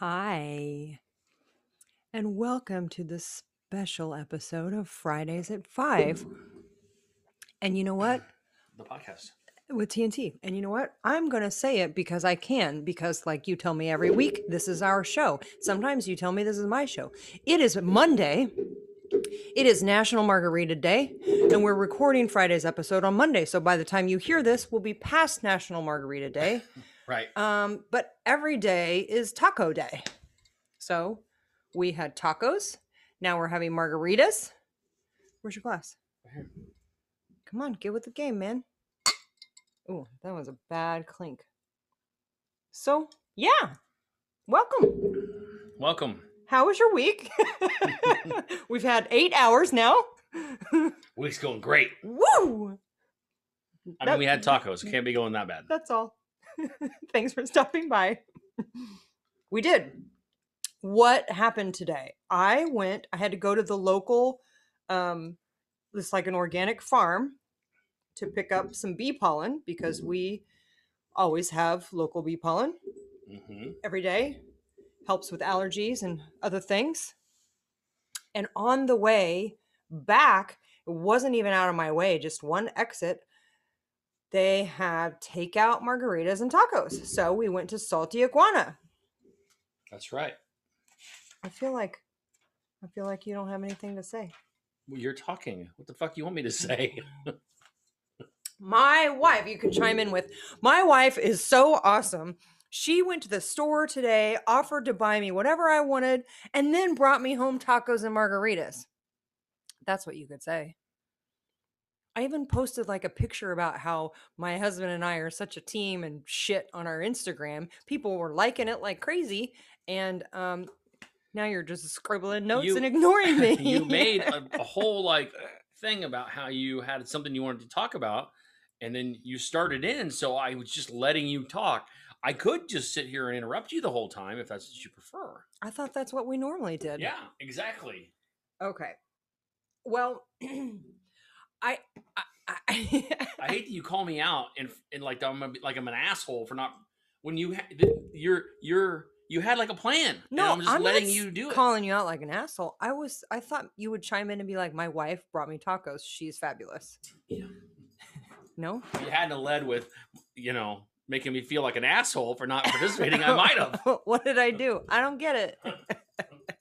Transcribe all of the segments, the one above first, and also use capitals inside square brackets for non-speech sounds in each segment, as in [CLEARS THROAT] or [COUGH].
Hi, and welcome to this special episode of Fridays at 5. And you know what? [CLEARS THROAT] The podcast. With TNT. And you know what? I'm going to say it because I can, because like you tell me every week, this is our show. Sometimes you tell me this is my show. It is Monday. It is National Margarita Day, and we're recording Friday's episode on Monday. So by the time you hear this, we'll be past National Margarita Day. [LAUGHS] Right. Um, but every day is taco day. So we had tacos. Now we're having margaritas. Where's your glass? Come on, get with the game, man. Oh, that was a bad clink. So, yeah. Welcome. Welcome. How was your week? [LAUGHS] We've had eight hours now. [LAUGHS] Week's going great. Woo! I That- mean, we had tacos. It can't be going that bad. That's all. [LAUGHS] Thanks for stopping by. we did. What happened today? I went, I had to go to the local, um, it's like an organic farm to pick up some bee pollen because we always have local bee pollen hmm every day. Helps with allergies and other things. And on the way back, it wasn't even out of my way, just one exit. They have takeout margaritas and tacos. So we went to Salty Iguana. That's right. I feel like I feel like you don't have anything to say. Well, you're talking. What the fuck you want me to say? [LAUGHS] My wife, you can chime in with. My wife is so awesome. She went to the store today, offered to buy me whatever I wanted, and then brought me home tacos and margaritas. That's what you could say. I even posted like a picture about how my husband and I are such a team and shit on our Instagram. People were liking it like crazy, and um, now you're just scribbling notes You- and ignoring [LAUGHS] me. you made a, a [LAUGHS] whole like thing about how you had something you wanted to talk about, and then you started in. So I was just letting you talk. I could just sit here and interrupt you the whole time if that's what you prefer. I thought that's what we normally did. Yeah, exactly. Okay. Well, [CLEARS THROAT] I, I, I I hate that you call me out and [LAUGHS] and like I'm a, like I'm an asshole for not when you ha- you're you're you had like a plan. no, I'm just not letting you do it. calling you out like an asshole. I was, I thought you would chime in and be like, "My wife brought me tacos. She's fabulous." Yeah. No, If you hadn't led with, you know, making me feel like an asshole for not [LAUGHS] participating, I might have. [LAUGHS] what did I do? I don't get it.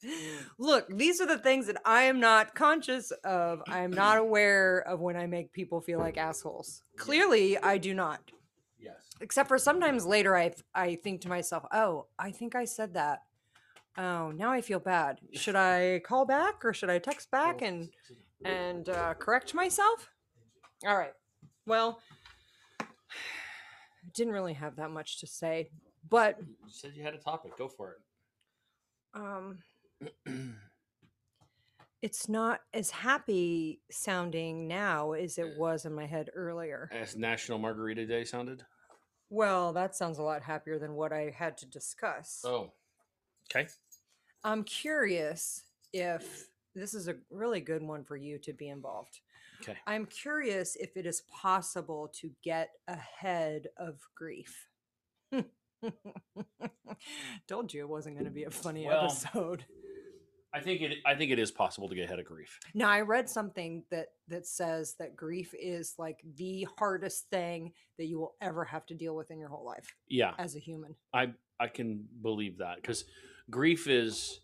[GASPS] Look, these are the things that I am not conscious of. I am not [CLEARS THROAT] aware of when I make people feel like assholes. Clearly, I do not. Yes. except for sometimes later I I think to myself, "Oh, I think I said that. Oh, now I feel bad. Should I call back or should I text back and and uh, correct myself?" All right. Well, I [SIGHS] didn't really have that much to say, but You said you had a topic. Go for it. um. [CLEARS THROAT] it's not as happy sounding now as it eh. was in my head earlier. As National Margarita Day sounded. Well, that sounds a lot happier than what I had to discuss. Oh. Okay. I'm curious if this is a really good one for you to be involved. Okay. I'm curious if it is possible to get ahead of grief. [LAUGHS] Told you it wasn't going to be a funny Well- episode. I think it. I think it is possible to get ahead of grief. Now I read something that that says that grief is like the hardest thing that you will ever have to deal with in your whole life Yeah, as a human. I I can believe that because grief is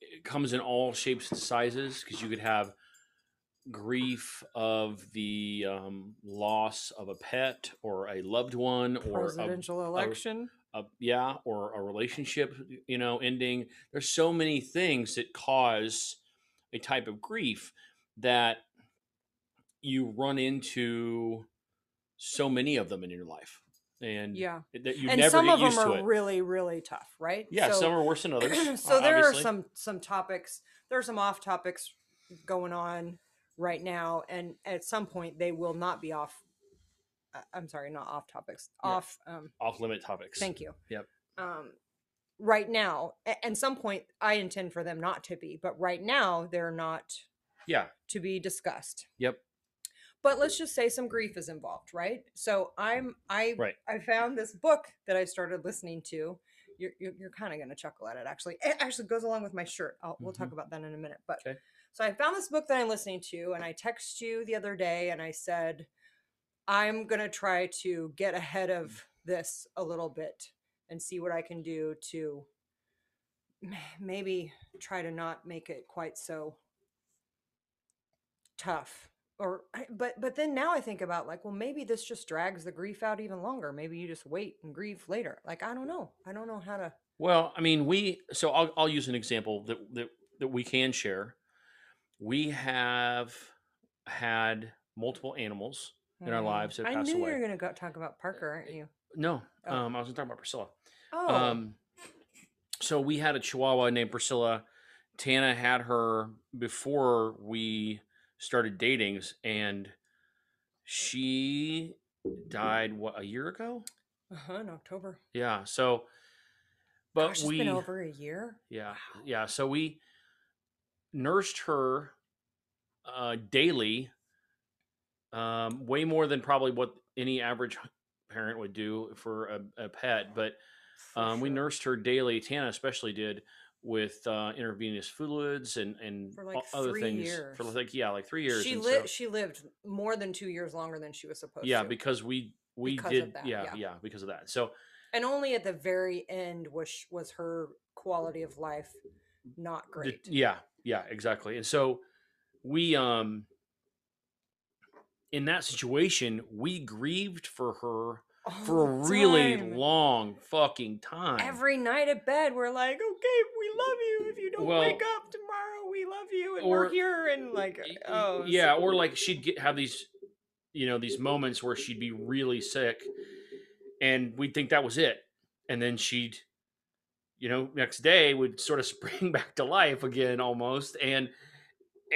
it comes in all shapes and sizes because you could have grief of the um, loss of a pet or a loved one or a, Presidential election. A yeah or a relationship you know ending there's so many things that cause a type of grief that you run into so many of them in your life and yeah. that you and never some of them are really really tough right yeah So- some are worse than [CLEARS THROAT] others so there obviously. are some some topics there are some off topics going on right now and at some point they will not be off i'm sorry not off topics Yeah. off um off limit topics thank you Yep. um right now at and some point i intend for them not to be but right now they're not yeah to be discussed Yep. but let's just say some grief is involved right so i'm i Right. i found this book that i started listening to you're you're, you're kind of gonna chuckle at it. Actually, it actually goes along with my shirt. I'll, We'll talk Mhm. about that in a minute. But Okay. so I found this book that I'm listening to, and I texted you the other day, and I said I'm gonna try to get ahead mm. of this a little bit and see what I can do to maybe try to not make it quite so tough or but but then now i think about like well maybe this just drags the grief out even longer. Maybe you just wait and grieve later. Like i don't know. I don't know how to Well, I mean, we so I'll I'll use an example that that that we can share. We have had multiple animals in our Mm, lives that i passed knew away. you were gonna go talk about parker aren't you No, Oh. um, I was going to talk about Priscilla. oh Um, so we had a Chihuahua named Priscilla. Tana had her before we started dating, and she died what a year ago. uh-huh in october Yeah. So, but Gosh, it's we been over a year Yeah, yeah. So we nursed her uh, daily, um, way more than probably what any average [LAUGHS] parent would do for a, a pet. But for um, we nursed her daily. Tana especially did with uh, intravenous fluids and and For, like, other things years. for like yeah, like three years. she lived so- she lived more than two years longer than she was supposed yeah, to because we we Because did that, yeah, yeah. yeah because of that. So and only at the very end was was her quality of life not great yeah, yeah, exactly. And so we um in that situation, we grieved for her All for oh, a really long fucking time. every night at bed we're like okay we love you if you don't Well- wake up tomorrow we love you and Or- we're here and like oh yeah, or like she'd get have these you know, these moments where she'd be really sick and we'd think that was it. And then she'd you know, next day would sort of [LAUGHS] spring back to life again almost and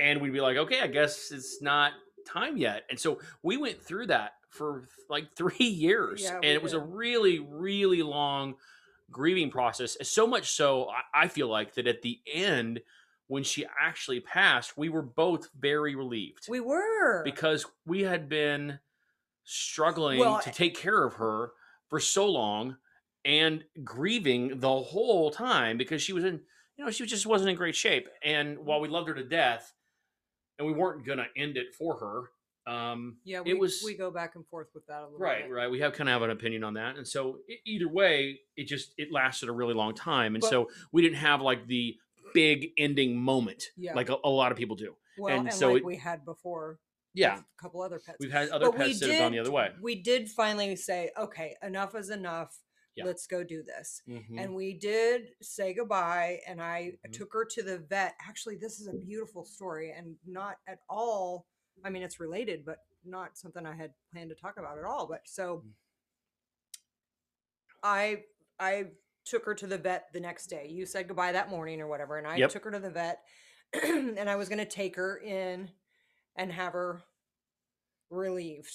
and we'd be like, okay, I guess it's not time yet. And so we went through that for like [LAUGHS] three years, Yeah, and it was a really, really long grieving process. So much so, I, I feel like that at the end, when she actually passed, we were both very relieved we were because we had been struggling Well, to eh take care of her for so long and grieving the whole time because she was in you know she just wasn't in great shape and while we loved her to death and we weren't gonna end it for her um yeah we, it was we go back and forth with that a little right bit. right we have kind of have an opinion on that and so e- either way it just it lasted a really long time and But- so we didn't have like the big ending moment Yeah. like a, a lot of people do well and and, so like it- we had before yeah a couple other pets we've had other But pets that have gone the other way we did finally say okay enough is enough Yeah. let's go do this Mhm. and we did say goodbye and i Mhm. took her to the vet actually this is a beautiful story and not at all i mean it's related but not something i had planned to talk about at all but so Mm. i i took her to the vet the next day you said goodbye that morning or whatever and i Yep. took her to the vet [CLEARS THROAT] and i was going to take her in and have her relieved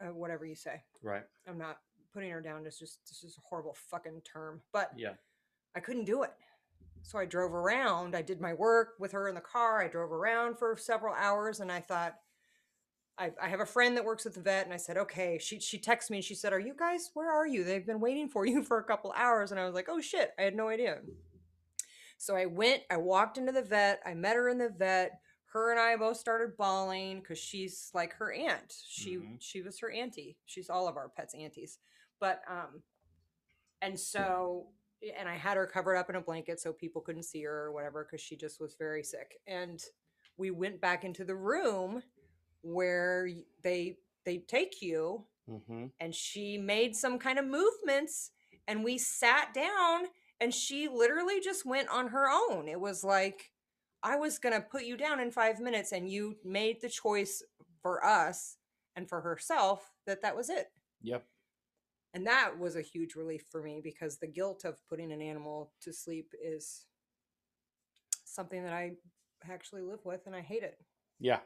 uh, whatever you say right i'm not putting her down is just this is a horrible fucking term but yeah I couldn't do it. So I drove around. I did my work with her in the car. I drove around for several hours and I thought, I, I have a friend that works at the vet and I said, okay. She she texted me and she said, Are you guys, where are you? They've been waiting for you [LAUGHS] for a couple hours. And I was like, Oh shit, I had no idea. So I went, I walked into the vet, I met her in the vet. Her and I both started bawling because she's like her aunt. She Mhm. she was her auntie. She's all of our pets' aunties. But um and so and I had her covered up in a blanket so people couldn't see her or whatever because she just was very sick. And we went back into the room where they they take you mm-hmm. and she made some kind of movements and we sat down and she literally just went on her own. It was like I was going to put you down in 5 minutes and you made the choice for us and for herself that that was it yep and that was a huge relief for me because the guilt of putting an animal to sleep is something that I actually live with and I hate it. Yeah.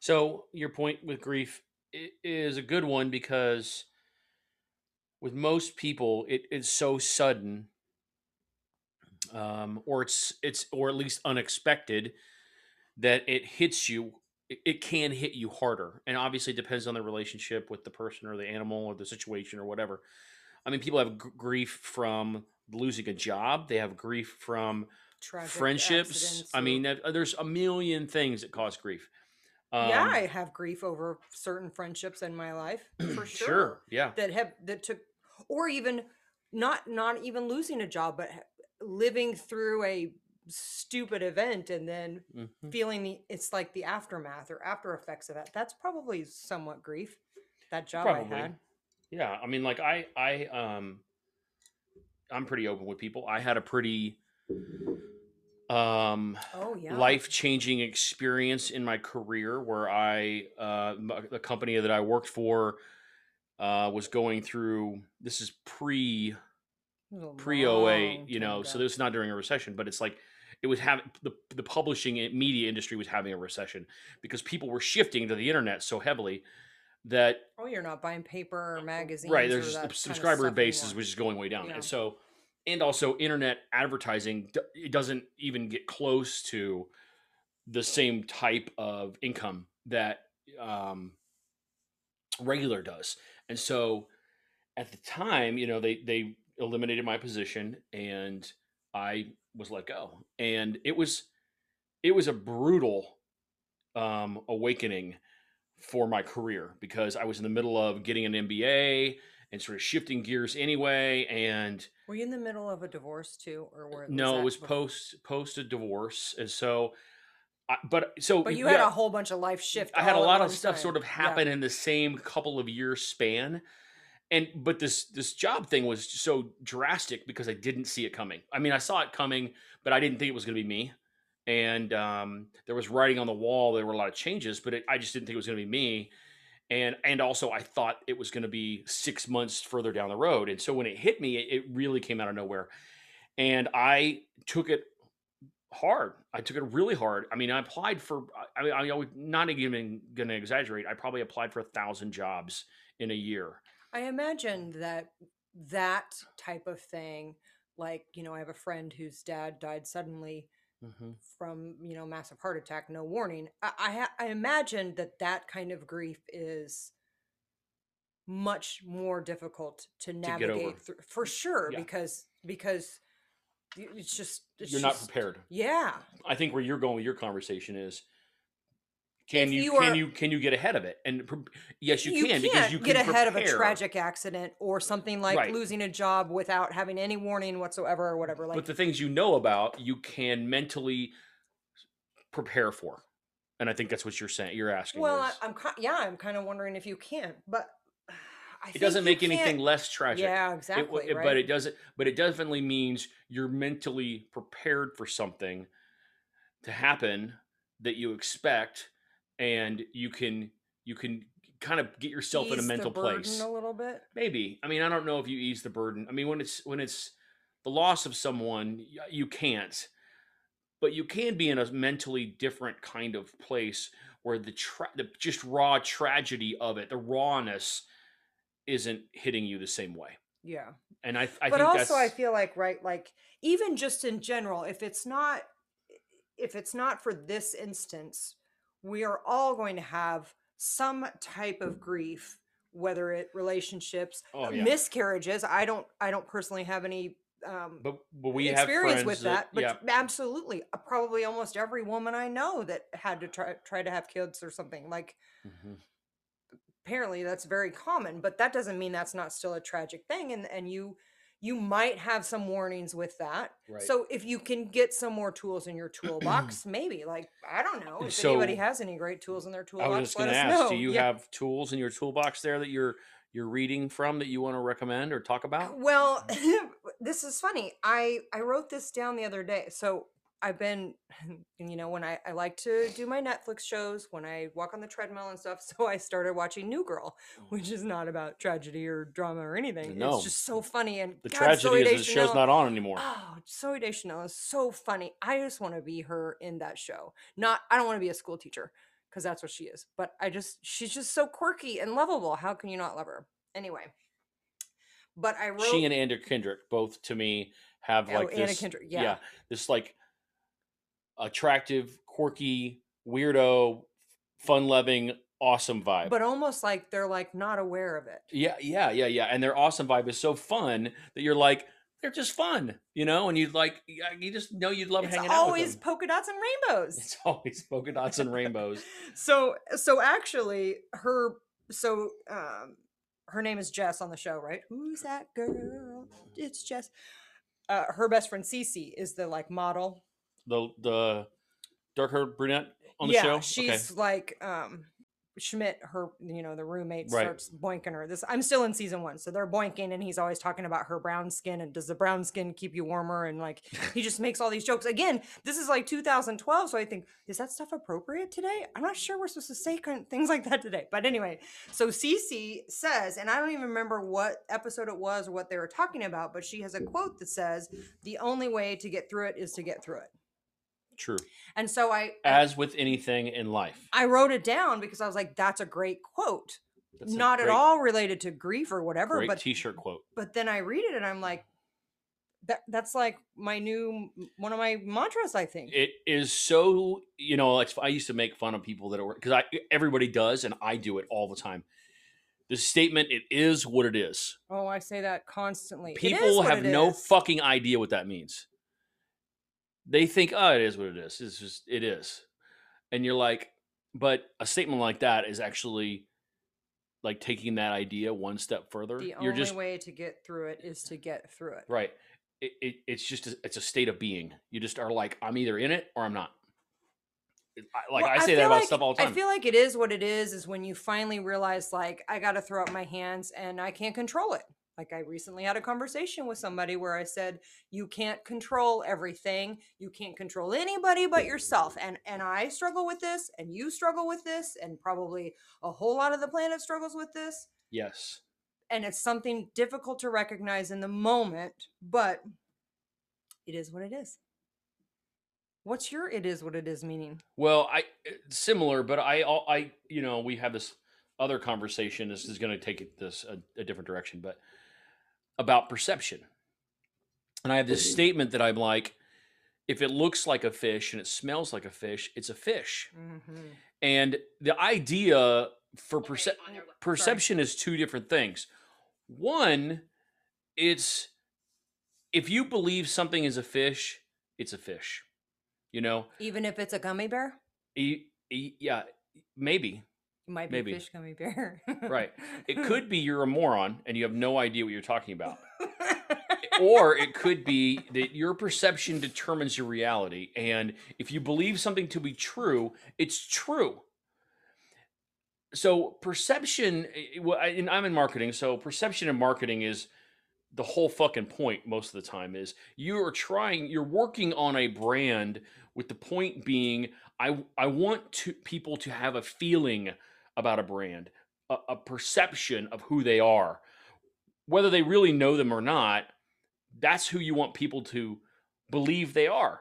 So your point with grief is a good one because with most people it is so sudden um, or it's it's or at least unexpected that it hits you it, it can hit you harder and obviously it depends on the relationship with the person or the animal or the situation or whatever I mean, people have g- grief from losing a job. They have grief from Tragic friendships. accidents I mean, uh, there's a million things that cause grief. Um, yeah, I have grief over certain friendships in my life [CLEARS THROAT] for sure, sure. Yeah. that have that took, or even not not even losing a job, but living through a stupid event and then Mhm. feeling the it's like the aftermath or after effects of that. That's probably somewhat grief. That job Probably. I had. Yeah, I mean, like I, I, um, I'm pretty open with people. I had a pretty, um, Oh yeah. life changing experience in my career where I, uh, the company that I worked for, uh, was going through. This is pre It was a pre 08, you know, so this is not during a recession, but it's like it was having the the publishing media industry was having a recession because people were shifting to the internet so heavily that Oh, you're not buying paper or magazines. right or there's that the kind of subscriber which is going way down Yeah. and so and also internet advertising it doesn't even get close to the same type of income that um, regular does and so at the time you know they they eliminated my position and i was let go and it was it was a brutal um, awakening for my career because I was in the middle of getting an MBA and sort of shifting gears anyway. And Were you in the middle of a divorce too, or were no, it was before- post post a divorce, and so, I, but so But you had a whole bunch of life shift. I had a lot of stuff time. sort of Yeah. happen in the same couple of years span. And but this this job thing was so drastic because I didn't see it coming. I mean, I saw it coming, but I didn't think it was going to be me. And um, there was writing on the wall. There were a lot of changes, but it, I just didn't think it was going to be me. And and also, I thought it was going to be six months further down the road. And so when it hit me, it, it really came out of nowhere. And I took it hard. I took it really hard. I mean, I applied for. I mean, I'm not even going to exaggerate. I probably applied for a thousand jobs in a year. I imagine that that type of thing, like you know, I have a friend whose dad died suddenly mm-hmm. from you know massive heart attack, no warning. I I, ha- I imagine that that kind of grief is much more difficult to navigate through for sure Yeah. because because it's just it's You're not prepared. Yeah, I think where you're going with your conversation is. Can If you, you can you can you get ahead of it? And yes, you, you can because you can get ahead of a tragic accident or something like Right. losing a job without having any warning whatsoever or whatever. Like but the things you know about, you can mentally prepare for, and I think that's what you're saying. You're asking. Well, is- I, I'm yeah, I'm kind of wondering if you can, but [SIGHS] I it doesn't make anything less tragic. Yeah, exactly. it- right? But it doesn't. But it definitely means you're mentally prepared for something to happen that you expect, and you can you can kind of get yourself in a Ease the mental place. a little bit. Maybe. I mean, I don't know if you ease the burden. I mean, when it's when it's the loss of someone, you can't. But you can be in a mentally different kind of place where the tra- the just raw tragedy of it, the rawness, isn't hitting you the same way. Yeah, And I, I but also I feel like right, like even just in general, if it's not if it's not for this instance, we are all going to have some type of grief, whether it relationships, Oh, yeah. miscarriages. I don't I don't personally have any um But but we experience with that, but yeah, absolutely, uh, probably almost every woman I know that had to try try to have kids or something like. Mhm. Apparently, that's very common, but that doesn't mean that's not still a tragic thing, and and you you might have some warnings with that. Right. So if you can get some more tools in your toolbox, [CLEARS THROAT] maybe like I don't know if anybody has any great tools in their toolbox. I was just going to ask, know. do you Yeah. have tools in your toolbox there that you're you're reading from that you want to recommend or talk about? Well, [LAUGHS] this is funny. I I wrote this down the other day. So I've been, [LAUGHS] you know, when I I like to do my Netflix shows when I walk on the treadmill and stuff. [LAUGHS] So I started watching New Girl, oh, which is not about tragedy or drama or anything. No. It's just so funny and The God, tragedy Zooey is the show's not on anymore. Oh, Zooey Deschanel is so funny. I just want to be her in that show. Not, I don't want to be a school teacher because that's what she is. But I just, she's just so quirky and lovable. How can you not love her? Anyway, but I wrote. she and Anna Kendrick both to me have Oh, like Anna this Kendrick, yeah. this like attractive quirky weirdo fun loving awesome vibe. but almost like they're like not aware of it. yeah, yeah, yeah, yeah. And their awesome vibe is so fun that you're like, they're just fun, you know. And you'd like, you just know you'd love It's hanging out always with them. polka dots and rainbows. It's always polka dots and rainbows. [LAUGHS] so so actually her so um her name is Jess on the show, right? Who's that girl? It's Jess. Uh, her best friend Cece is the like model. The the dark haired brunette on the yeah, show. she's like um Schmidt, her you know the roommate Right. starts boinking her. This I'm still in season one, so they're boinking, and he's always talking about her brown skin and does the brown skin keep you warmer? And like he just makes all these jokes. Again, this is like 2012, so I think is that stuff appropriate today? I'm not sure we're supposed to say things like that today. But anyway, so Cece says, and I don't even remember what episode it was or what they were talking about, but she has a quote that says, "The only way to get through it is to get through it." True. And so I As with anything in life, I wrote it down because I was like, that's a great quote. That's Not at all related to grief or whatever, Great but T-shirt quote. but then I read it and I'm like, that that's like my new one of my mantras, I think. It is so you know. Like I used to make fun of people that are because I everybody does, and I do it all the time. The statement "it is what it is." oh, I say that constantly. People have no fucking idea what that means. They think, "Oh, it is what it is." It's just it is, and you're like, but a statement like that is actually like taking that idea one step further. the you're only just way to get through it is to get through it. right. It, it, it's just a, it's a state of being. You just are like, I'm either in it or I'm not. I- Like Well, I say that about like- stuff all the time. I feel like it is what it is, is when you finally realize, like, I got to throw up my hands and I can't control it. Like, I recently had a conversation with somebody where I said, You can't control everything. You can't control anybody but yourself. And, and I struggle with this, and you struggle with this, and probably a whole lot of the planet struggles with this. yes. And it's something difficult to recognize in the moment, but it is what it is. What's your it is what it is meaning? Well, I eh, similar, but I I you know we have this other conversation. This is going to take it this a, a different direction, but about perception. And I have this statement that I'm like, if it looks like a fish and it smells like a fish, it's a fish. Mm-hmm. And the idea for Okay, perce- on their- sorry. perception is two different things. One, it's if you believe something is a fish, it's a fish. You know, Even if it's a gummy bear? E- e- yeah, maybe. It might be Maybe. a fish gummy bear. Right. It could be you're a moron and you have no idea what you're talking about. [LAUGHS] or it could be that your perception determines your reality. And if you believe something to be true, it's true. So perception, eh, well, I- and I'm in marketing, so perception in marketing is the whole fucking point most of the time is you are trying you're working on a brand with the point being i i want to people to have a feeling about a brand a, a perception of who they are. Whether they really know them or not that's who you want people to believe they are.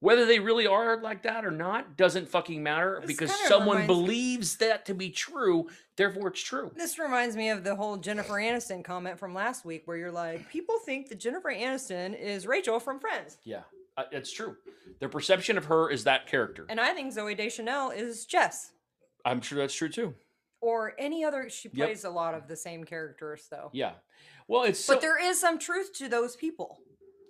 Whether they really are like that or not doesn't fucking matter This because someone reminds me- believes that to be true therefore it's true. This reminds me of the whole Jennifer Aniston comment from last week where you're like, people think that Jennifer Aniston is Rachel from Friends. yeah uh, it's true. Their perception of her is that character. And I think Zooey Deschanel is Jess. I'm sure that's true too Or any other she Yep. plays a lot of the same characters though. Yeah. Well, it's so, But there is some truth to those people.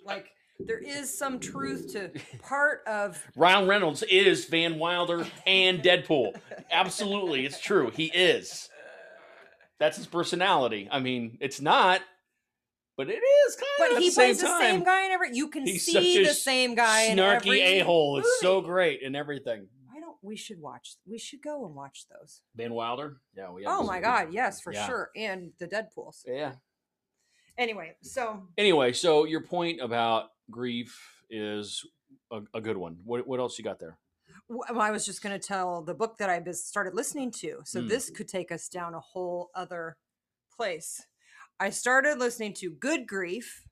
Like there is some truth to [LAUGHS] part of Ryan Reynolds is Van Wilder and Deadpool. Absolutely, it's true. He is. That's his personality. I mean, it's not, but it is kind of. But he the same plays the same guy in every. You can He's see such a the same guy in Snarky every a hole. It's so movie. great and everything. We should watch? We should go and watch those. Van Wilder. Yeah. We Oh my god, yes, for Yeah. sure. And the Deadpool's. Yeah. Anyway, so Anyway, so your point about grief is a, a good one. What what else you got there? well, I was just going to tell the book that I started listening to. So Mm. this could take us down a whole other place. I started listening to Good Grief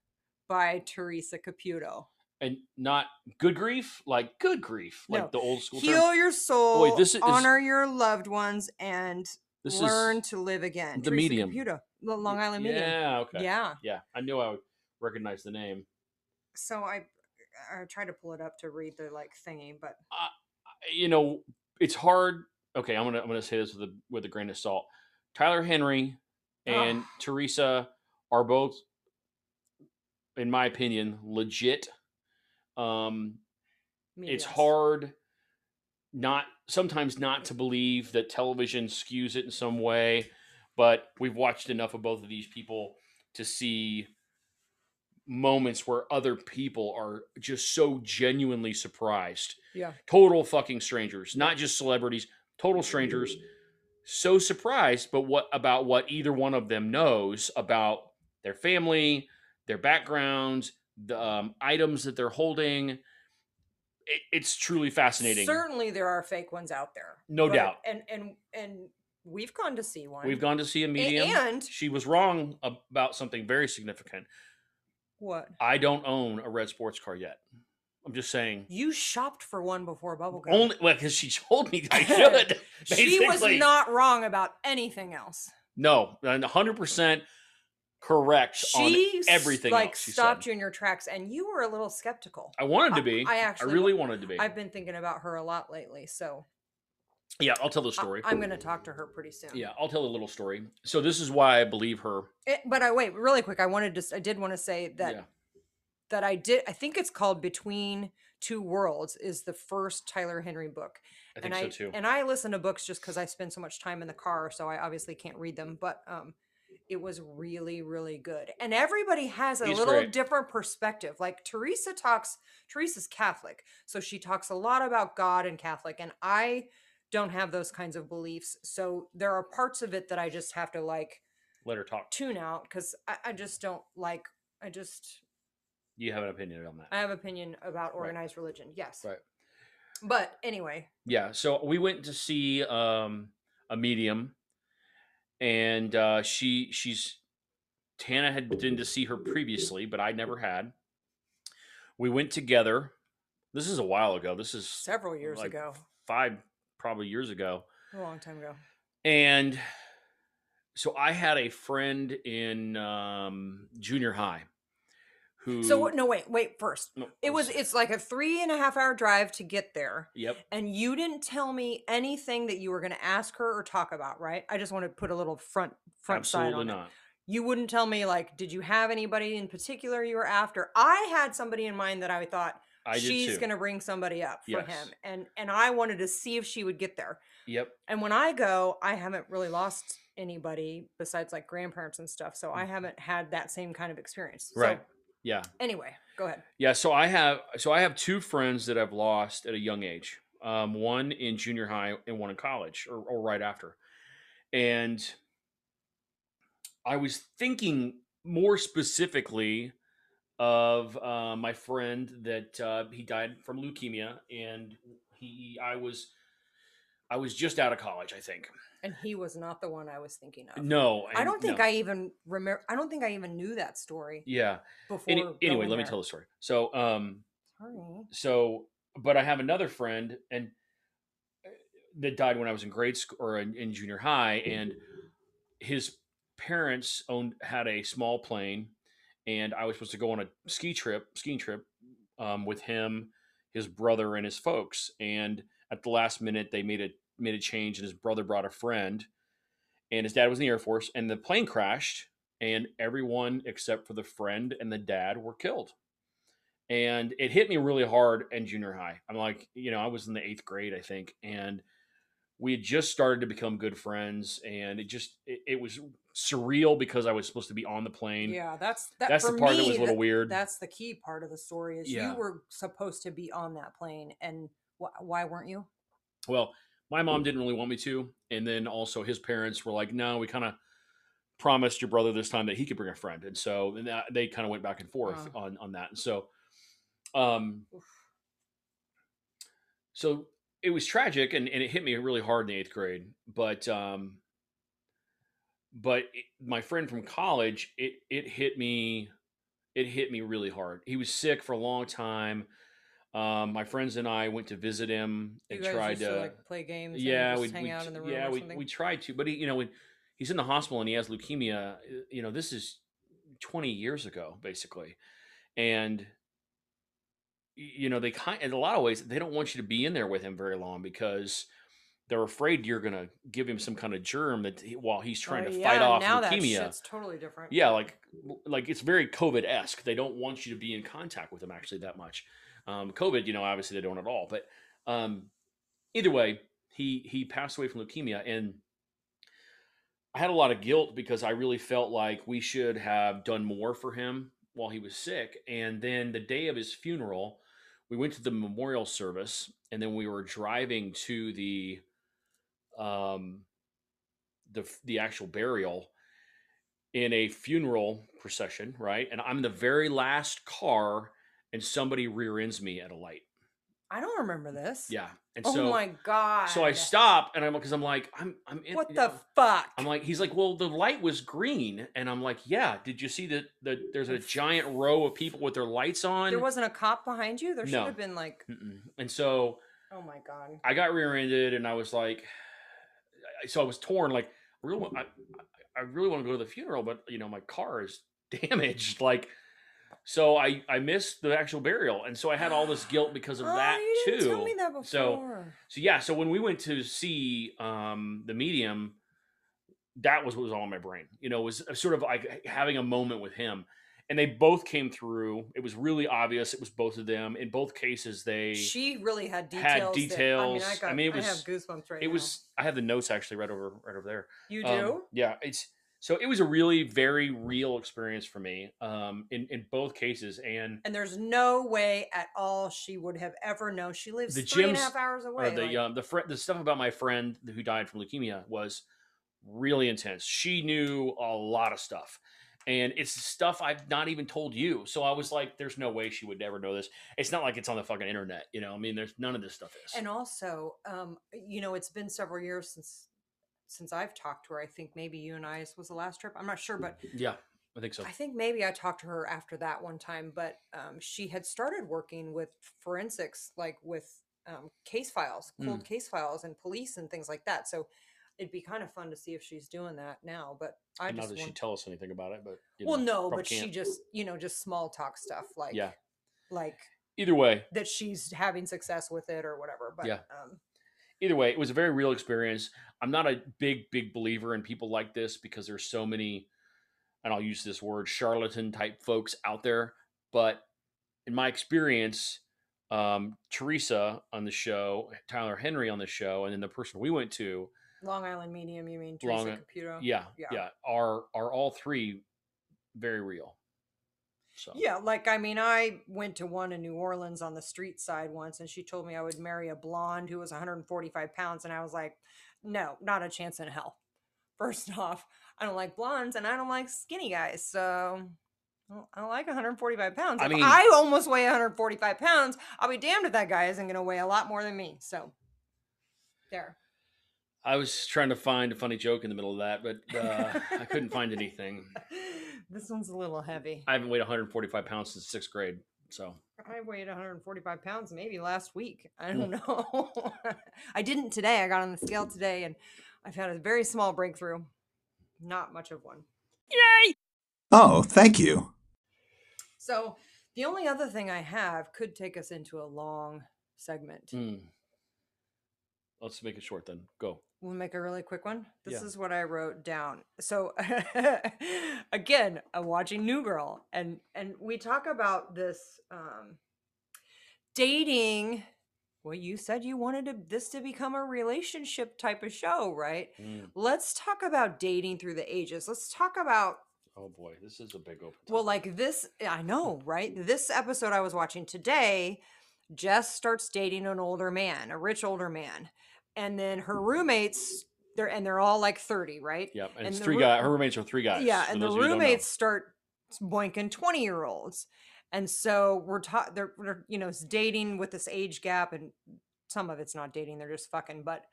by Theresa Caputo. And not good grief, like good grief, like No. the old school term. Heal your soul, this is- honor your loved ones, and This learn to live again. The Theresa Medium. The Long Island Medium. Yeah. Okay. Yeah. Yeah, I knew I would recognize the name. So I I tried to pull it up to read the like thingy, but you know, it's hard okay, I'm gonna I'm gonna say this with a with a grain of salt. Tyler Henry and Ugh. Theresa are both, in my opinion, legit. Um, it's hard not sometimes not to believe that television skews it in some way, but we've watched enough of both of these people to see moments where other people are just so genuinely surprised. Yeah. Total fucking strangers, not just celebrities, total strangers so surprised but what about what either one of them knows about their family, their backgrounds, the um, items that they're holding. It, it's truly fascinating. Certainly, there are fake ones out there, No but- doubt. And and and we've gone to see one. We've gone to see a medium. and she was wrong about something very significant. what? I don't own a red sports car yet. I'm just saying. You shopped for one before Bubblegum. Only well, because she told me I [LAUGHS] should. she was not wrong about anything else. No, and 100 percent correct on She s- everything. like else she stopped said. you in your tracks, and you were a little skeptical. I wanted to be. I I actually really wa- wanted to be. I've been thinking about her a lot lately, so yeah, I'll tell the story. I'm going to talk to her pretty soon. yeah, I'll tell a little story. So this is why I believe her. Eh, but I wait really quick. I wanted to. I did want to say that yeah. that I did. I think it's called Between Two Worlds. Is the first Tyler Henry book. I think and so I too. and I listen to books just because I spend so much time in the car, so I obviously can't read them. But um, it was really, really good. And everybody has a He's little great. different perspective. Like Theresa talks. Theresa's Catholic, so she talks a lot about God and Catholic, and I don't have those kinds of beliefs. So there are parts of it that I just have to like Let her talk. tune out because I, I just don't like. I just You have an opinion on that. I have opinion about Right. organized religion. Yes. Right. But anyway, Yeah, so we went to see um, a medium, and uh, she she's Tana had been to see her previously, but I never had. We went together. This is a while ago. This is several years like ago, five probably years ago, a long time ago. and so I had a friend in um, junior high who. So no, wait, wait. First, no, it was it's like a three and a half hour drive to get there, Yep. and you didn't tell me anything that you were going to ask her or talk about, right? I just want to put a little front front side Absolutely on it. You wouldn't tell me like, did you have anybody in particular you were after? I had somebody in mind that I thought I she's going to bring somebody up for Yes. him, and and I wanted to see if she would get there. Yep. And when I go, I haven't really lost anybody besides like grandparents and stuff. So I haven't had that same kind of experience. Mm. Right. So Yeah. anyway, go ahead. Yeah, so I have so I have two friends that I've lost at a young age. Um, one in junior high and one in college, or, or right after. And I was thinking more specifically of uh, my friend that uh, he died from leukemia, and he I was I was just out of college, I think. And he was not the one I was thinking of. No, I don't think no. I even remember. I don't think I even knew that story Yeah. before. Any, anyway, let me tell the story. So, um, Sorry. so but i have another friend and uh, that died when i was in grade school or in, in junior high and his parents owned had a small plane and i was supposed to go on a ski trip skiing trip um, with him his brother and his folks and at the last minute they made a made a change and his brother brought a friend and his dad was in the air force and the plane crashed and everyone except for the friend and the dad were killed and it hit me really hard in junior high. I'm like, you know, I was in the eighth grade, I think, and we had just started to become good friends, and it just it, it was surreal because I was supposed to be on the plane. Yeah, that's that. That's the part me, that was a little that- weird. That's the key part of the story is Yeah. you were supposed to be on that plane, and why weren't you? Well, my mom didn't really want me to, and then also his parents were like, "No, we kind of promised your brother this time that he could bring a friend," and so and that, they kind of went back and forth Wow. on on that. And so, um, Oof. so it was tragic, and, and it hit me really hard in the eighth grade. But um, but it, my friend from college, it it hit me, it hit me really hard. He was sick for a long time. Um, my friends and I went to visit him and tried to, to like play games. yeah, and we hang out in the room. yeah or we, something? we tried to, but he, you know when he's in the hospital and he has leukemia, uh, you know this is twenty years ago basically, and you know they kind in a lot of ways they don't want you to be in there with him very long because they're afraid you're gonna give him some kind of germ that he, while he's trying Oh, to yeah, fight off now leukemia. shit's totally different. Yeah, like like it's very COVID esque. They don't want you to be in contact with him actually that much. Um, COVID, you know, obviously they don't at all. But um, either way, he he passed away from leukemia, and I had a lot of guilt because I really felt like we should have done more for him while he was sick. And then the day of his funeral, we went to the memorial service, and then we were driving to the um the the actual burial in a funeral procession, right? And I'm the very last car, and somebody rear ends me at a light. I don't remember this. Yeah, and Oh so my god. so I stop, and I'm because I'm like I'm I'm in, What the know, fuck? I'm like he's like well the light was green, and I'm like yeah. Did you see that the, there's a giant row of people with their lights on? there wasn't a cop behind you. There should No. have been like, Mm-mm. and so oh my god. I got rear-ended, and I was like, [SIGHS] so I was torn. Like, I really, want, I, I I really want to go to the funeral, but you know, my car is [LAUGHS] damaged. Like, so I I missed the actual burial, and so I had all this guilt because of [GASPS] oh, that too. Tell me that before. So- So yeah, so when we went to see um the medium, that was what was all in my brain. You know, it was sort of like having a moment with him. And they both came through. It was really obvious. It was both of them. In both cases, they she really had details. had that- I mean, I, details. got, I mean, it was- I have goosebumps right it now. was i have the notes actually right over right over there You do? Um, yeah it's so it was a really very real experience for me um in in both cases and and there's no way at all she would have ever known. She lives The three and a half hours away. the like- um the fr- the stuff about my friend who died from leukemia was really intense she knew a lot of stuff and it's stuff I've not even told you. So I was like, "There's no way she would ever know this." It's not like it's on the fucking internet, you know. I mean, there's none of this stuff is. And also, um, you know, it's been several years since since I've talked to her. I think maybe you and I was the last trip. I'm not sure, but yeah, I think so. I think maybe I talked to her after that one time. But um, she had started working with forensics, like with um, case files, cold Mm. case files, and police and things like that. So it'd be kind of fun to see if she's doing that now. But I just not that she want, tell us anything about it, but you well, know, no, but she can't. just you know just small talk stuff like yeah. like Either way, that she's having success with it or whatever. But Yeah. um, either way, it was a very real experience. I'm not a big, big believer in people like this because there's so many, and I'll use this word, charlatan type folks out there. But in my experience, um, Theresa on the show, Tyler Henry on the show, and then the person we went to, Long Island Medium, you mean Theresa I- Caputo? yeah, Yeah. yeah, are are all three very real. So Yeah, like I mean, I went to one in New Orleans on the street side once, and she told me I would marry a blonde who was 145 pounds, and I was like, no, not a chance in hell. [LAUGHS] First off, I don't like blondes, and I don't like skinny guys, so I don't like 145 pounds. I If mean- I almost weigh 145 pounds. I'll be damned if that guy isn't going to weigh a lot more than me. So there. I was trying to find a funny joke in the middle of that, but uh, I couldn't find anything. [LAUGHS] This one's a little heavy. I haven't weighed 145 pounds since sixth grade, so. I weighed 145 pounds maybe last week. I don't know. [LAUGHS] I didn't today. I got on the scale today and I've had a very small breakthrough. Not much of one. Yay! Oh, thank you. So, the only other thing I have could take us into a long segment. Mm. Let's make it short then. Go. We'll make a really quick one. This Yeah. is what I wrote down. So [LAUGHS] again, I'm watching New Girl, and and we talk about this um, dating. Well, you said you wanted to, this to become a relationship type of show, right? Mm. Let's talk about dating through the ages. Let's talk about Oh boy, this is a big open. well, like this, I know, [LAUGHS] right? This episode I was watching today, Jess starts dating an older man, a rich older man, and then her roommates, they're and they're all like thirty, right? Yep, and, and it's three guys. Her roommates are three guys. Yeah, and the those of you who don't know. roommates start boinking twenty year olds, and so we're taught they're, they're you know it's dating with this age gap, and some of it's not dating; they're just fucking. But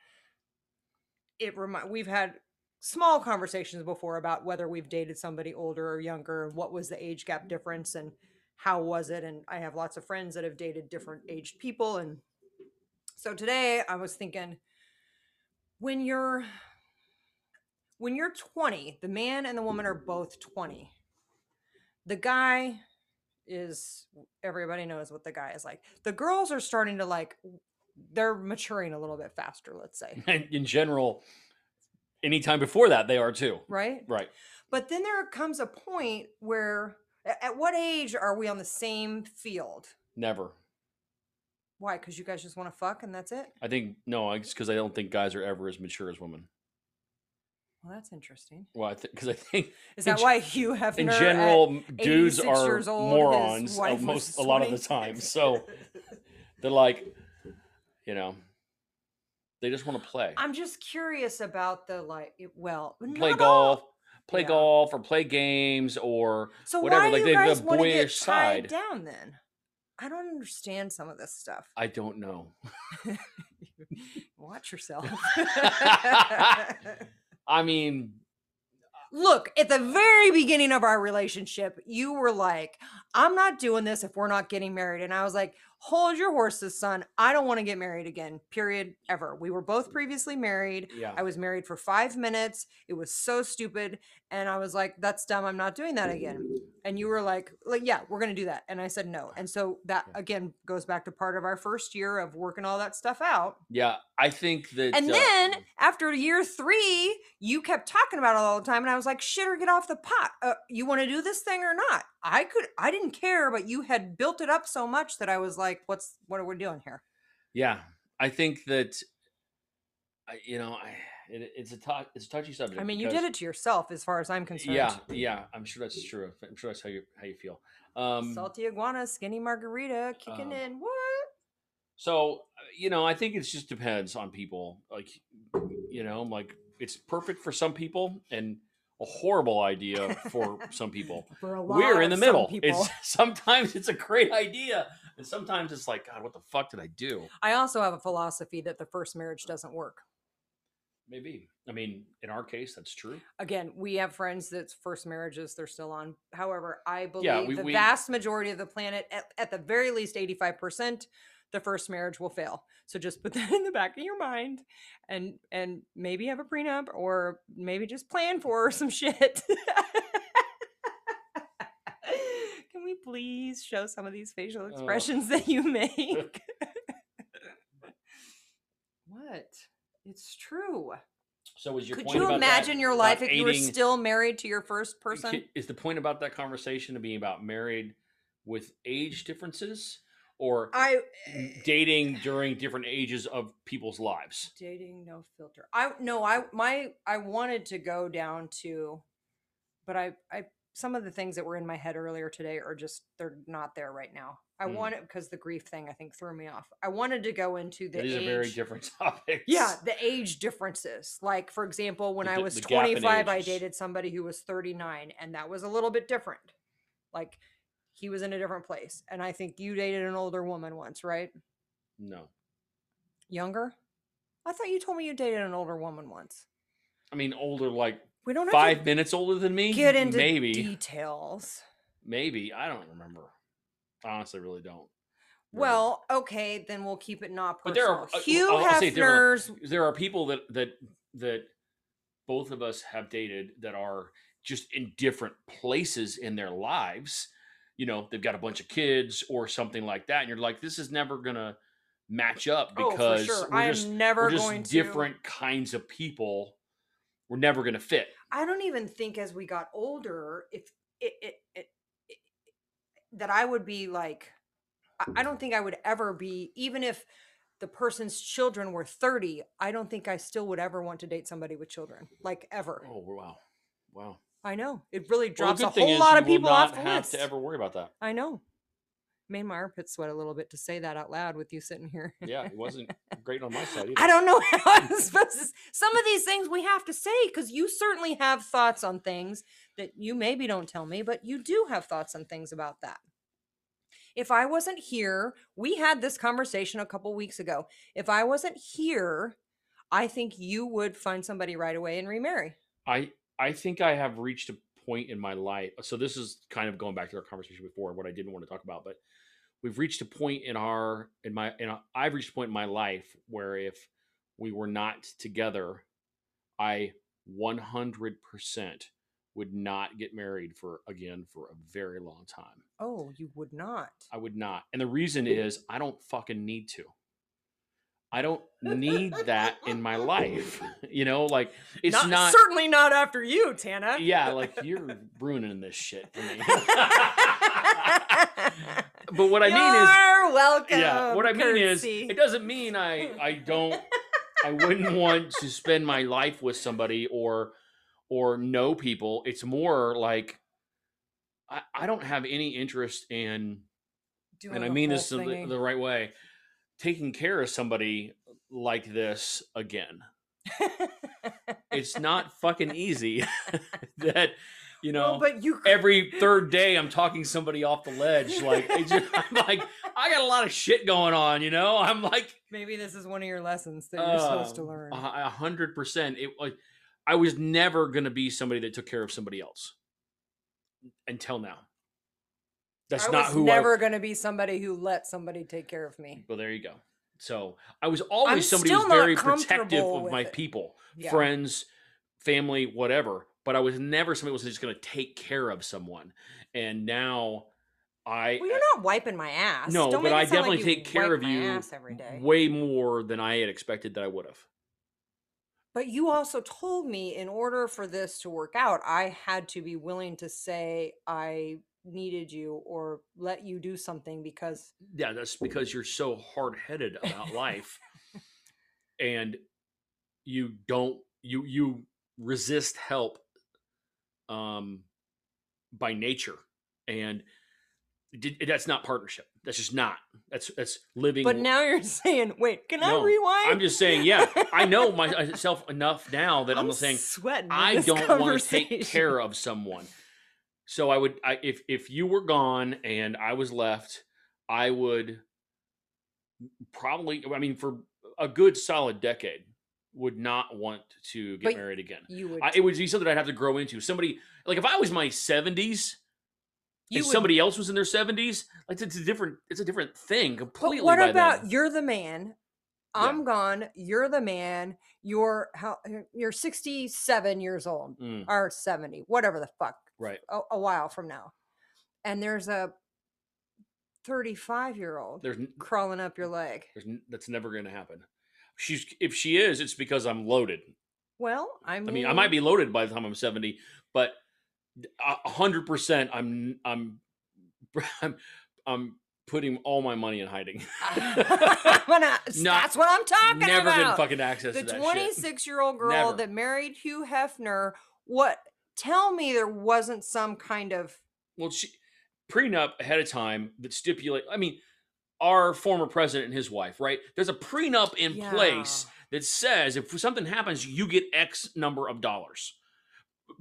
it remind we've had small conversations before about whether we've dated somebody older or younger, and what was the age gap difference, and how was it. And I have lots of friends that have dated different aged people, and so today I was thinking when you're when you're 20 the man and the woman are both 20 the guy is everybody knows what the guy is like the girls are starting to like they're maturing a little bit faster, let's say. [LAUGHS] And in general, anytime before that, they are too. Right? Right. But then there comes a point where at what age are we on the same field? Never. Why? Because you guys just want to fuck and that's it? I think no, it's because I don't think guys are ever as mature as women. Well, that's interesting. Well, I think because I think [LAUGHS] Is that why Hugh Hefner in general, dudes are old, morons most a lot of the 20? time. [LAUGHS] So they're like, you know, they just want to play, I'm just curious about the like. Well, play not all- golf, play Yeah. golf, or play games, or So whatever, why like they you have a want to get boyish side. down then? I don't understand some of this stuff. I don't know. [LAUGHS] Watch yourself. [LAUGHS] I mean, Look, at the very beginning of our relationship, you were like, I'm not doing this if we're not getting married. And I was like, hold your horses, son. I don't want to get married again, period, ever. We were both mm. previously married. yeah, I was married for five minutes. It was so stupid. And I was like, that's dumb. I'm not doing that again. And you were like, like, yeah, we're to do that. And I said no. And so that Yeah. again goes back to part of our first year of working all that stuff out. yeah. I think that. And uh, then after year three, you kept talking about it all the time. And I was like, shit or get off the pot. Uh, you want to do this thing or not? I could, I didn't care, but you had built it up so much that I was like, what's, what are we doing here? Yeah, I think that, you know, I, it, it's a tou- it's a touchy subject. I mean, you did it to yourself as far as I'm concerned. Yeah, yeah. I'm sure that's true. I'm sure that's how you how you feel. Um, Salty iguana, skinny margarita, kicking um, in. What? so you know, I think it just depends on people. Like, you know, I'm like it's perfect for some people and a horrible idea for [LAUGHS] some people. For a We're in the middle. people. It's [LAUGHS] sometimes it's a great idea, and sometimes it's like, God, what the fuck did I do? I also have a philosophy that the first marriage doesn't work. Maybe. I mean, in our case, that's true. Again, we have friends that's first marriages they're still on. However, I believe Yeah, we- the we- vast majority of the planet, at, at the very least 85%, the first marriage will fail. So just put [LAUGHS] that in the back of your mind and and maybe have a prenup or maybe just plan for [LAUGHS] some shit. [LAUGHS] Can we please show some of these facial expressions that you make? what? It's true. So, is your Could point you about that- imagine your life if you were still married to your first person? Is the point about that conversation to be about married with age differences or I eh, dating [SIGHS] during different ages of people's lives? dating no filter. I no, I my I wanted to go down to but I I some of the things that were in my head earlier today are just they're not there right now. I Mm. wanted because the grief thing I think threw me off. I wanted to go into the These age, are very different [LAUGHS] topics. Yeah, the age differences. Like for example, when The I was the gap in 25, I dated somebody who was 39 and that was a little bit different. Like he was in a different place. And I think you dated an older woman once, right? No. Younger? I thought you told me you dated an older woman once. I mean, older, like We don't have five minutes older than me? get into Maybe. details. Maybe. I don't remember. I honestly really don't. Well, okay, then we'll keep it not But personal. there are- uh, Hugh I'll- I'll say. Hefner's there are people that that that both of us have dated that are just in different places in their lives you know they've got a bunch of kids or something like that and you're like this is never gonna match up oh, because for sure. we're I am just, never we're just going to different kinds of people we're never gonna fit I don't even think as we got older, if it, it, it that I would be like, I, don't think I would ever be, even if the person's children were 30, I don't think I still would ever want to date somebody with children, like ever. oh wow wow I know. It really drops the a whole lot of people off the have list. to ever worry about that I know. Made my armpits sweat a little bit to say that out loud with you sitting here. yeah it wasn't [LAUGHS] great on my side either. I don't know [LAUGHS] how I'm supposed to. Some of these things we have to say because you certainly have thoughts on things that you maybe don't tell me, but you do have thoughts on things about that. If I wasn't here, we had this conversation a couple weeks ago. If I wasn't here, I think you would find somebody right away and remarry. I I think I have reached a point in my life. So this is kind of going back to our conversation before, and what I didn't want to talk about, but we've reached a point in our in my in our, I've reached a point in my life where if we were not together, I 100% would not get married for again for a very long time. Oh, you would not. I would not. And the reason is I don't fucking need to. I don't need that in my life. [LAUGHS] [LAUGHS] You know, like it's not, not. certainly not after you, Tana. yeah, like you're [LAUGHS] ruining this shit for me. But what I mean is, You're welcome. yeah, what I mean is, it doesn't mean I I don't I wouldn't [LAUGHS] want to spend my life with somebody or or know people. It's more like I, I don't have any interest in Doing and I mean this the, the right way, taking care of somebody like this again. [LAUGHS] It's not fucking easy [LAUGHS] that you know Well, but you every third day I'm talking somebody off the ledge. Like just, [LAUGHS] I'm like, I got a lot of shit going on, you know? I'm like maybe this is one of your lessons that you're supposed to uh, learn. A hundred percent. It like I was never gonna be somebody that took care of somebody else until now. That's not who I not was who never I going to be somebody who let somebody take care of me. well there you go. So I was always somebody still who's very protective of my it. people, Yeah. friends, family, whatever. But I was never somebody who was just gonna take care of someone. And now I Well, you're not wiping my ass. No, Don't but I sound like definitely take care of you every day. way more than I had expected that I would have. But you also told me in order for this to work out, I had to be willing to say I needed you or let you do something because Yeah, that's because you're so hard headed about life, [LAUGHS] and you don't you you resist help, um, by nature, and d- that's not partnership. That's just not. That's that's living. but now you're [LAUGHS] saying, wait, can No, I rewind? I'm just saying, yeah, I know [LAUGHS] myself enough now that I'm, I'm saying sweating. I don't want to take care of someone. So I would, I, if if you were gone and I was left, I would probably, I mean, for a good solid decade, would not want to get But married again. You would. I, it would be something I'd have to grow into. Somebody like if I was my seventies. If somebody else was in their seventies, like it's a different, it's a different thing completely. But what by about then. you're the man? I'm gone. You're the man. You're how you're 67 years old Mm, or 70, whatever the fuck, right? a, a while from now. And there's a 35 year old There's crawling up your leg. There's that's never going to happen. She's if she is, it's because I'm loaded. Well, I mean, I mean, I might be loaded by the time I'm 70, but hundred percent, I'm I'm [LAUGHS] I'm I'm putting all my money in hiding. [LAUGHS] [LAUGHS] I'm gonna, Not- that's what I'm talking about. Never about. getting fucking access the to that shit. 26 year old girl Never. that married Hugh Hefner. What? Tell me there wasn't some kind of Well, she prenup ahead of time that stipulate. I mean, our former president and his wife, right? There's a prenup in place that says if something happens, you get X number of dollars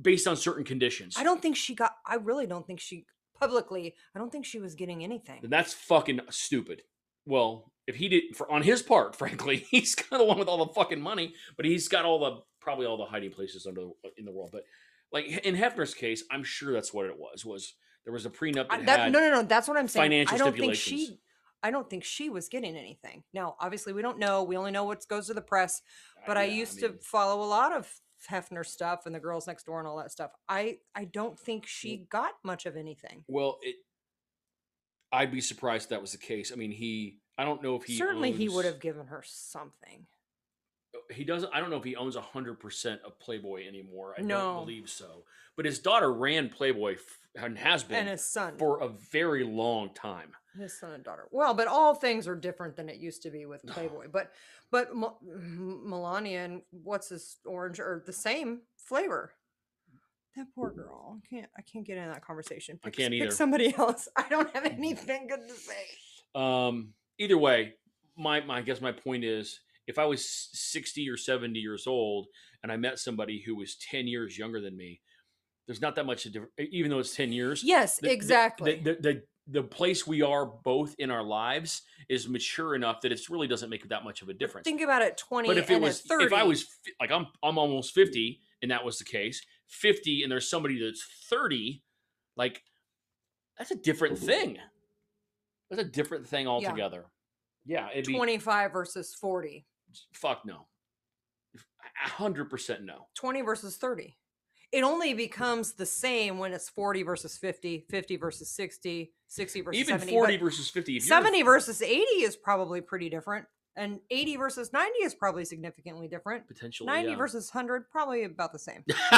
based on certain conditions. I don't think she got. I really don't think she publicly. I don't think she was getting anything. then that's fucking stupid. Well, if he did for on his part, [LAUGHS] frankly, he's kind of the one with all the fucking money, but he's got all the probably all the hiding places under in the world. But like in Hefner's case, I'm sure that's what it was. Was there was a prenup I- that, that- had no, no, no. That's what I'm saying. financial I don't think stipulations. she. I don't think she was getting anything. Now, obviously, we don't know. We only know what goes to the press. Uh, but I yeah, used mean, to follow a lot of Hefner stuff and the girls next door and all that stuff. I I don't think she got much of anything. Well, it. I'd be surprised if that was the case. I mean, he. I don't know if he Certainly, he would have given her something. Uh, he doesn't. I don't know if he owns hundred percent of Playboy anymore. I No. don't believe so. But his daughter ran Playboy f- and has been And his son, for a very long time. His son and daughter. Well, but all things are different than it used to be with [SIGHS] Playboy. But but Mel- M- Melania and what's this orange are the same flavor. That poor girl. I can't. I can't get in that conversation. I can't either. pick somebody [LAUGHS] else. I don't have anything good to say. Um, either way, my, my I guess my point is if I was 60 or 70 years old and I met somebody who was 10 years younger than me, there's not that much of difference, even though it's 10 years. Yes, the- the- exactly. The, the, the, the place we are both in our lives is mature enough that it really doesn't make that much of a difference. Think about it. Twenty. but if it was, 30, if I was like I'm, I'm almost 50 and that was the case, 50 and there's somebody that's 30, like that's a different mm-hmm. thing. That's a different thing altogether. Yeah, it'd be 25 versus 40, fuck no. A hundred percent no. 20 versus 30. It only becomes the same when it's 40 versus 50, 50 versus 60, 60 versus Even 70. forty but versus fifty. If you're- 70 versus 80 is probably pretty different. And 80 versus 90 is probably significantly different. Potentially. 90 yeah. versus 100, probably about the same. [LAUGHS]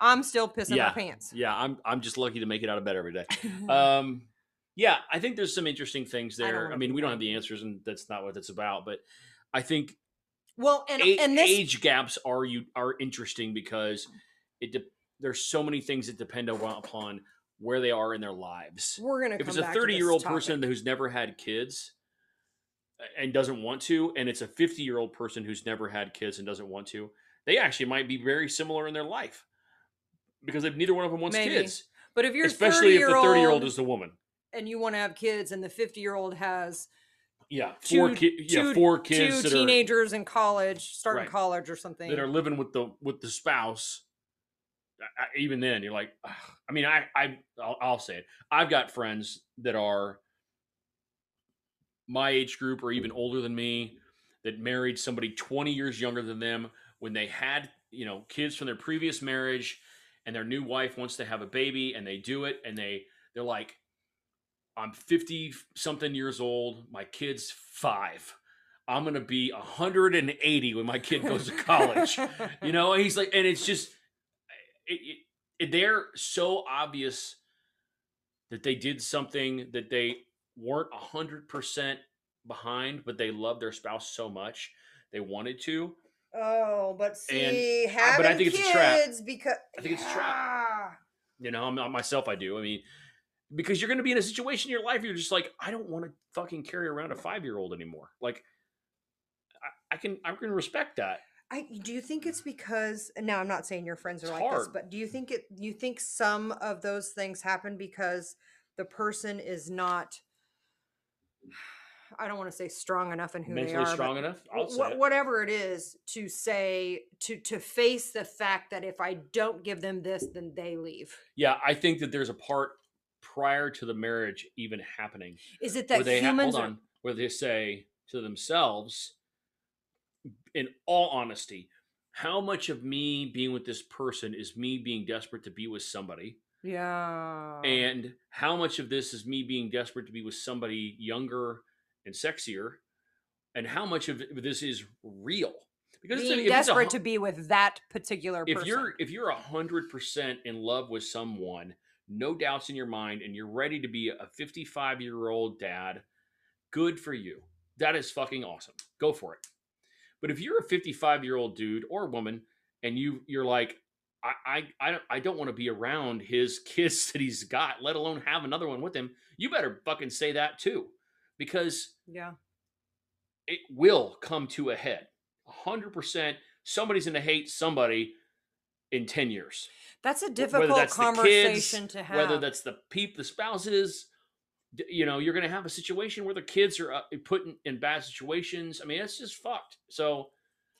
I'm still pissing Yeah, my pants. yeah, I'm I'm just lucky to make it out of bed every day. [LAUGHS] Um, yeah, I think there's some interesting things there. I, wanna mean, we don't have the answers, and that's not what it's about. But I think well, and, a- and this, age gaps are you are interesting because it de- there's so many things that depend upon where they are in their lives. we're going to If it's a 30 year old topic. person who's never had kids and doesn't want to, and it's a 50 year old person who's never had kids and doesn't want to, they actually might be very similar in their life because if neither one of them wants Maybe. kids, But if you're especially if the 30 year old is the woman. and you want to have kids and the 50 year old has Yeah, two, four ki- yeah, two- four kids two teenagers in college, starting Right. college or something. are that are living with the with the spouse. I- even then, you're like, "Ugh." I mean, I I I'll, I'll say it. I've got friends that are my age group or even older than me that married somebody 20 years younger than them when they had you know kids from their previous marriage and their new wife wants to have a baby and they do it and they they're like i'm 50 something years old my kid's five i'm gonna be 180 when my kid goes to college [LAUGHS] you know and he's like and it's just it, it, they're so obvious that they did something that they weren't a 100% behind but they love their spouse so much they wanted to. Oh, but see, I- having but I think it's a trap. kids because I think it's a trap. You know i'm not myself i do. I mean because you're going to be in a situation in your life you're just like i don't want to fucking carry around a five year old anymore. Like I, I can i can respect that I do you think it's because now I'm not saying your friends are It's like this, hard. but do you think it you think some of those things happen because the person is not I don't want to say strong enough in who they mentally are, strong enough i'll wh- say wh- it. whatever it is to say to to face the fact that if I don't give them this, then they leave. yeah i think that there's a part prior to the marriage even happening Is it where that they ha- humans hold are on where they say to themselves in all honesty how much of me being with this person is me being desperate to be with somebody? Yeah. And how much of this is me being desperate to be with somebody younger and sexier? And how much of this is real? Because it's a- being if it's a desperate to be with that particular person. if you're if you're a hundred percent in love with someone no doubts in your mind and you're ready to be a 55 year old dad good for you. That is fucking awesome. Go for it but if you're a 55 year old dude or woman and you you're like I, I, I don't, I don't want to be around his [LAUGHS] kids that he's got, let alone have another one with him. You better fucking say that too, because yeah. it will come to a head. 100%. Somebody's going to hate somebody in 10 years. That's a difficult that's conversation kids, to have. whether that's the peep, the spouses, d- you know, you're going to have a situation where the kids are uh, put in, in bad situations. I mean, it's just fucked. So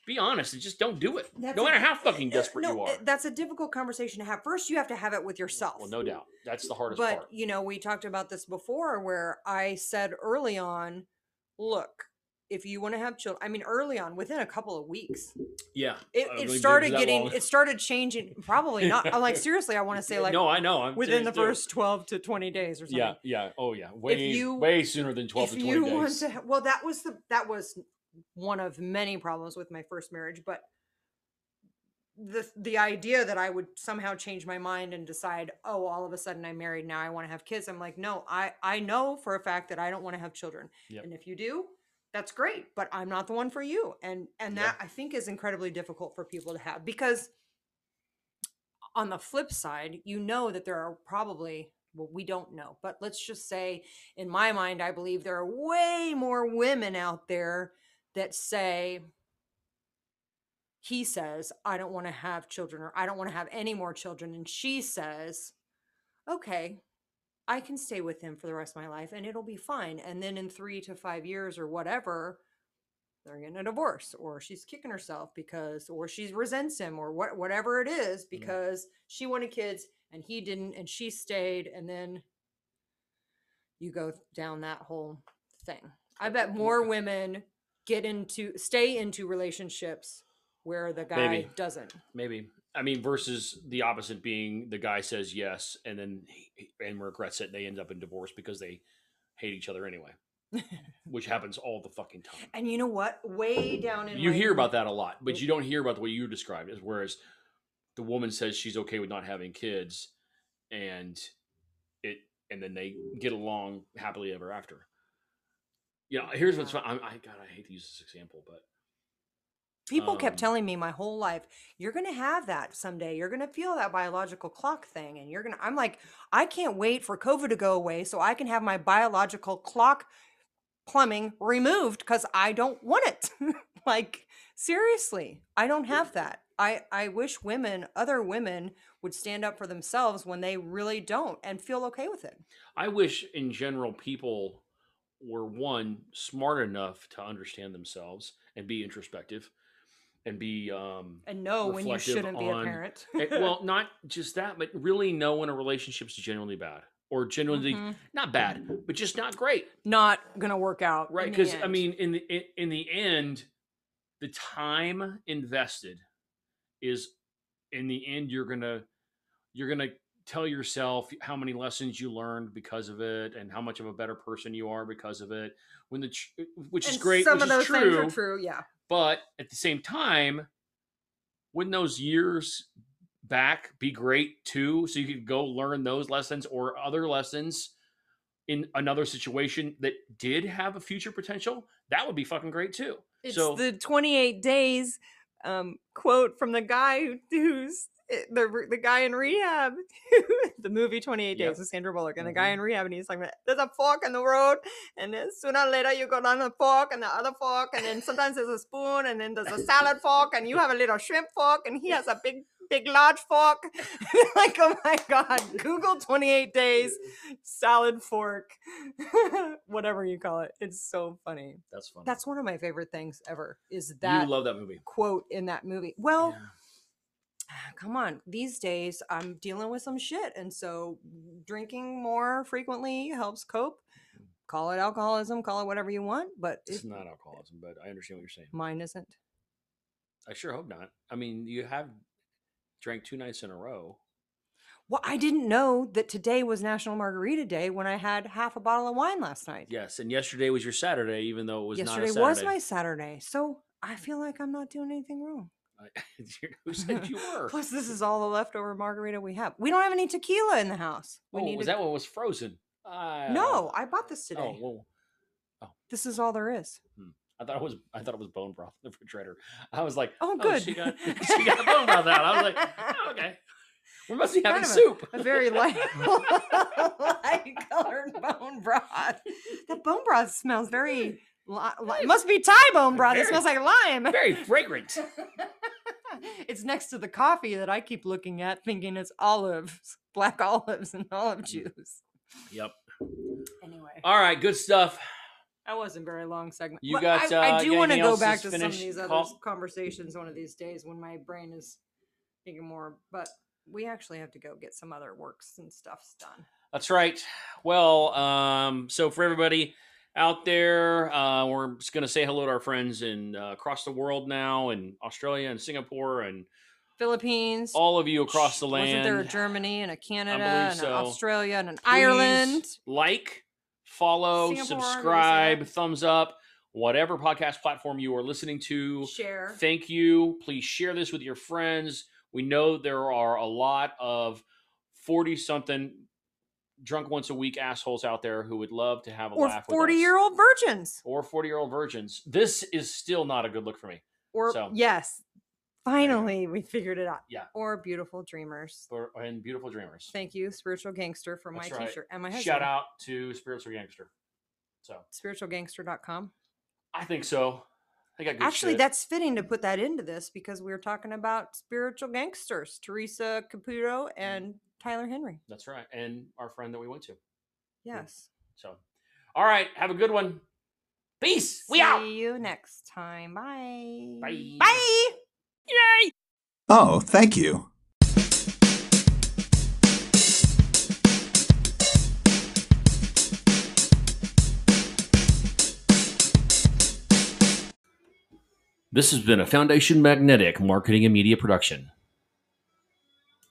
be honest and just don't do it. That's no a- matter how fucking Uh, desperate no, you uh, are. That's a difficult conversation to have. First, you have to have it with yourself. Well, no doubt. That's the hardest But part. you know, we talked about this before, where I said early on, look, if you want to have children, I mean, early on, within a couple of weeks, Yeah. it, it started getting, long. it started changing. Probably not. I'm like, [LAUGHS] seriously, I want to say like no, I know. I'm within the too. first 12 to 20 days or something. Yeah, yeah. Oh, yeah. Way, you- way sooner than 12 if to 20 you days. want to well that was the that was one of many problems with my first marriage but the the idea that i would somehow change my mind and decide oh all of a sudden i'm married now i want to have kids i'm like no i i know for a fact that i don't want to have children Yep. and if you do that's great but i'm not the one for you and and Yeah. that i think is incredibly difficult for people to have because on the flip side you know that there are probably well we don't know but let's just say in my mind i believe there are way more women out there that say he says i don't want to have children or i don't want to have any more children and she says okay i can stay with him for the rest of my life and it'll be fine and then in three to five years or whatever they're getting a divorce or she's kicking herself because or she resents him or what whatever it is mm. because she wanted kids and he didn't and she stayed and then you go down that whole thing i bet more women get into stay into relationships where the guy Maybe. doesn't Maybe. I mean, versus the opposite being the guy says yes and then and regrets it. And they end up in divorce because they hate each other anyway. [LAUGHS] which happens all the fucking time. And you know what? Way down in You my- hear about that a lot, but you don't hear about the way you described it. Whereas the woman says she's okay with not having kids, and it, and then they get along happily ever after. You know, here's what's Yeah. fun. I, I God, I hate to use this example, but People kept Um, telling me my whole life, you're going to have that someday. You're going to feel that biological clock thing. And you're going to, I'm like, I can't wait for COVID to go away so I can have my biological clock plumbing removed because I don't want it. [LAUGHS] like, seriously, I don't have that. I, I wish women, other women, would stand up for themselves when they really don't and feel okay with it. I wish in general people were one smart enough to understand themselves and be introspective and be um And know when you shouldn't be a parent. [LAUGHS] eh, well not just that but really know when a relationship's genuinely bad or genuinely Mhm. not bad but just not great not to work out. right because i mean in the in, in the end the time invested is in the end you're gonna you're gonna tell yourself how many lessons you learned because of it and how much of a better person you are because of it when the tr- which is great Some of those true, things are true. Yeah. But at the same time wouldn't those years back be great too? So you could go learn those lessons or other lessons in another situation that did have a future potential that would be fucking great too. It's so the 28 days um, quote from the guy who, who's the the guy in rehab, [LAUGHS] the movie 28 Yep. Days with Sandra Bullock, and the guy Mhm. in rehab, and he's like, "There's a fork in the road, and then sooner or later you go down the fork and the other fork, and then sometimes there's a spoon, and then there's a salad fork, and you have a little shrimp fork, and he has a big, big, large fork." [LAUGHS] like, oh my god, Google 28 Days salad fork, [LAUGHS] whatever you call it. It's so funny. that's fun That's one of my favorite things ever. Is that you love that movie quote in that movie? Well, Yeah. Come on. These days, I'm dealing with some shit, and so drinking more frequently helps cope. Mm. Call it alcoholism, call it whatever you want, but it's it, not alcoholism but i understand what you're saying mine isn't. i sure hope not i mean you have drank two nights in a row Well, I didn't know that today was National Margarita Day when I had half a bottle of wine last night. yes and yesterday was your saturday even though it was Yesterday not a was my Saturday, so I mm. feel like I'm not doing anything wrong. I- [LAUGHS] who said you [LAUGHS] were Plus, this is all the leftover margarita we have. We don't have any tequila in the house. We oh, was that one was frozen uh, No, I bought this today. oh well This is all there is. I thought it was I thought it was bone broth in the refrigerator. I was like, Oh, good. she got [LAUGHS] she got bone broth out. I was like, oh, okay. We must be having Kind of soup. A very light, light colored bone broth. That bone broth smells very. Li- li- it must be Thai bone broth. It smells like lime. Very fragrant. [LAUGHS] it's next to the coffee that I keep looking at, thinking it's olives, black [LAUGHS] olives, and olive Mm. juice. Yep. Anyway, All right, good stuff. that wasn't very long segment. You got, I, uh, I do want to go back to to some of these other call? conversations one of these days when my brain is thinking more. But we actually have to go get some other works and stuffs done. That's right. Well, um, so for everybody out there, uh, we're just gonna say hello to our friends in uh, across the world now, in Australia and Singapore, and Philippines. all of you across the land. Wasn't there a Germany and a Canada and an. Australia and an Please Ireland? Like, follow, Singapore, did we say subscribe, thumbs up, whatever podcast platform you are listening to. Share. Thank you. Please share this with your friends. We know there are a lot of 40 something drunk once a week assholes out there who would love to have a Or laugh with 40 us. year old virgins. or 40 year old virgins. This is still not a good look for me. Or, So- yes, finally we figured it out. Yeah. Or beautiful dreamers. For, and beautiful dreamers. Thank you, Spiritual Gangster, for my right. t shirt and my husband. Shout out to spiritual Gangster. So Spiritualgangster.com. I think so. They got good Actually, shit. that's fitting to put that into this because we are talking about spiritual gangsters, Theresa Caputo mm. and Tyler Henry. that's right. And our friend that we went to. Hmm. Yes. So, all right. Have a good one. Peace. We See out. See you next time. Bye. Bye. Bye. Yay. Oh, thank you. This has been a Foundation Magnetic Marketing and Media Production.